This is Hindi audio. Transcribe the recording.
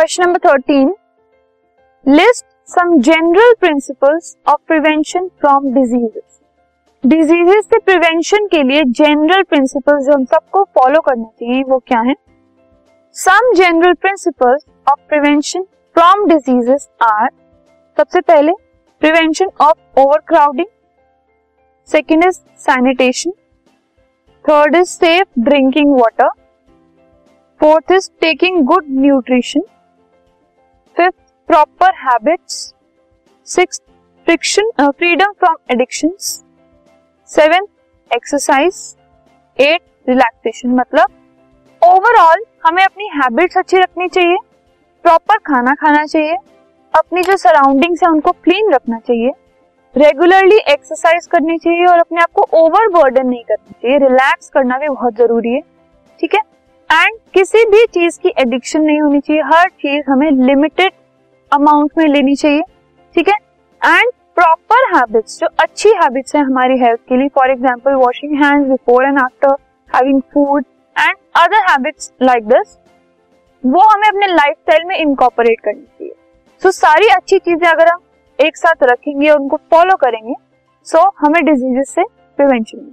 Question number thirteen, list some general principles of prevention from diseases diseases से प्रिवेंशन के लिए जनरल प्रिंसिपल्स जो हम सबको फॉलो करना चाहिए वो क्या है? Some general principles of prevention from diseases are सबसे पहले prevention of overcrowding second is sanitation third is safe drinking water fourth is taking good nutrition fifth proper habits six friction freedom from addictions seven exercise eight relaxation मतलब ओवरऑल हमें अपनी हैबिट्स अच्छी रखनी चाहिए प्रॉपर खाना खाना चाहिए, अपनी जो सराउंडिंग्स है उनको क्लीन रखना चाहिए रेगुलरली एक्सरसाइज करनी चाहिए और अपने आप को ओवर बर्डन नहीं करना चाहिए रिलैक्स करना भी बहुत ज़रूरी है, ठीक है? एंड किसी भी चीज़ की एडिक्शन नहीं होनी चाहिए। हर चीज़ हमें लिमिटेड अमाउंट में लेनी चाहिए। ठीक है? एंड प्रॉपर हैबिट्स जो अच्छी हैबिट्स हैं हमारी हेल्थ के लिए। For example washing hand before and after having food and other habits like this वो हमें अपने लाइफ में इनकॉपरेट करनी चाहिए। सो so, सारी अच्छी चीज़ें अगर हम एक साथ रखेंगे और उनको फॉलो करेंगे सो so, हमें डिजीजेस से प्रिवेंशन